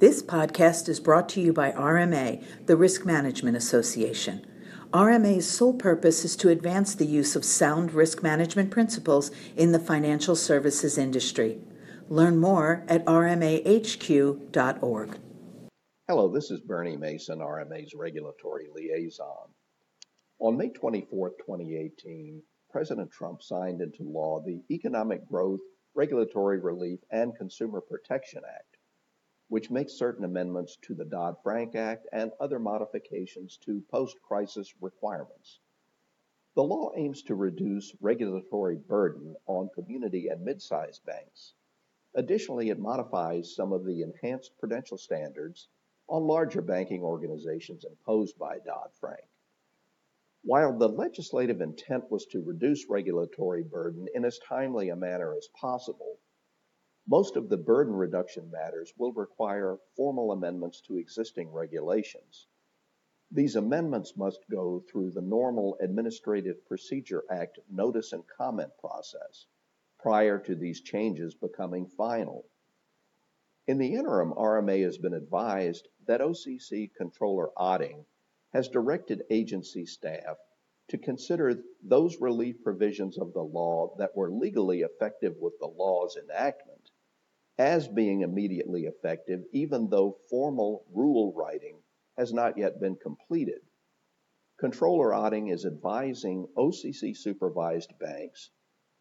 This podcast is brought to you by RMA, the Risk Management Association. RMA's sole purpose is to advance the use of sound risk management principles in the financial services industry. Learn more at rmahq.org. Hello, this is Bernie Mason, RMA's regulatory liaison. On May 24, 2018, President Trump signed into law the Economic Growth, Regulatory Relief, and Consumer Protection Act, which makes certain amendments to the Dodd Frank Act and other modifications to post crisis requirements. The law aims to reduce regulatory burden on community and mid sized banks. Additionally, it modifies some of the enhanced prudential standards on larger banking organizations imposed by Dodd Frank. While the legislative intent was to reduce regulatory burden in as timely a manner as possible, most of the burden reduction matters will require formal amendments to existing regulations. These amendments must go through the normal Administrative Procedure Act notice and comment process prior to these changes becoming final. In the interim, RMA has been advised that OCC Comptroller Otting has directed agency staff to consider those relief provisions of the law that were legally effective with the law's enactment as being immediately effective, even though formal rule writing has not yet been completed. Comptroller Otting is advising OCC supervised banks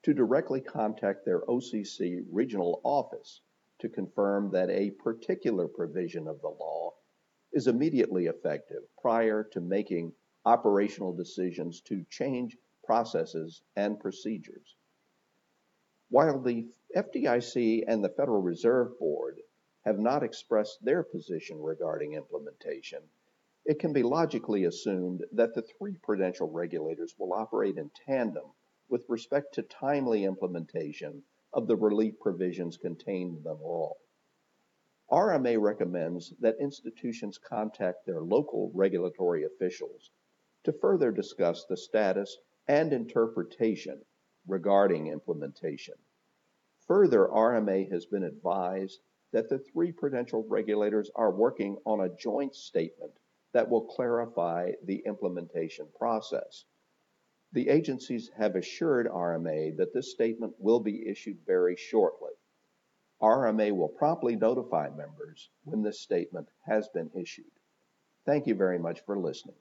to directly contact their OCC regional office to confirm that a particular provision of the law is immediately effective prior to making operational decisions to change processes and procedures. While the FDIC and the Federal Reserve Board have not expressed their position regarding implementation, it can be logically assumed that the three prudential regulators will operate in tandem with respect to timely implementation of the relief provisions contained in the law. RMA recommends that institutions contact their local regulatory officials to further discuss the status and interpretation regarding implementation. Further, RMA has been advised that the three prudential regulators are working on a joint statement that will clarify the implementation process. The agencies have assured RMA that this statement will be issued very shortly. RMA will promptly notify members when this statement has been issued. Thank you very much for listening.